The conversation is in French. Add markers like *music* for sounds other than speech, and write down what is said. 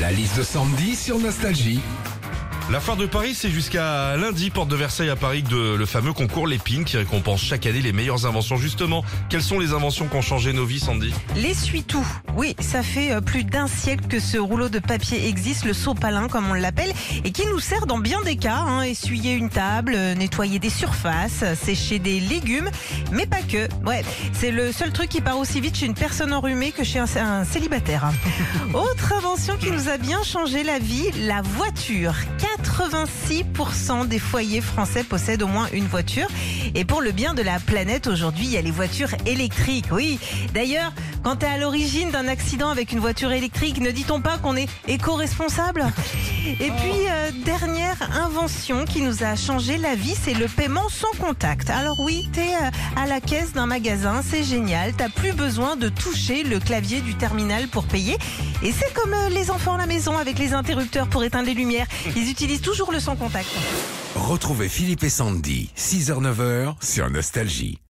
La liste de Sandy sur Nostalgie. La foire de Paris, c'est jusqu'à lundi, porte de Versailles à Paris, de le fameux concours Lépine qui récompense chaque année les meilleures inventions. Justement, quelles sont les inventions qui ont changé nos vies, Sandy? L'essuie-tout. Oui, ça fait euh, plus d'un siècle que ce rouleau de papier existe, le sopalin comme on l'appelle, et qui nous sert dans bien des cas. Hein, essuyer une table, euh, nettoyer des surfaces, sécher des légumes, mais pas que. Ouais, c'est le seul truc qui part aussi vite chez une personne enrhumée que chez un, un célibataire. *laughs* Autre invention qui nous a bien changé la vie, la voiture. 86% des foyers français possèdent au moins une voiture. Et pour le bien de la planète, aujourd'hui, il y a les voitures électriques. Oui. D'ailleurs, quand tu es à l'origine d'un accident avec une voiture électrique, ne dit-on pas qu'on est éco-responsable? Et puis, euh, dernière invention qui nous a changé la vie, c'est le paiement sans contact. Alors oui, tu es à la caisse d'un magasin, c'est génial. T'as plus besoin de toucher le clavier du terminal pour payer. Et c'est comme euh, les enfants à la maison avec les interrupteurs pour éteindre les lumières. Ils utilisent toujours le sans contact. Retrouvez Philippe et Sandy, 6h-9h sur Nostalgie.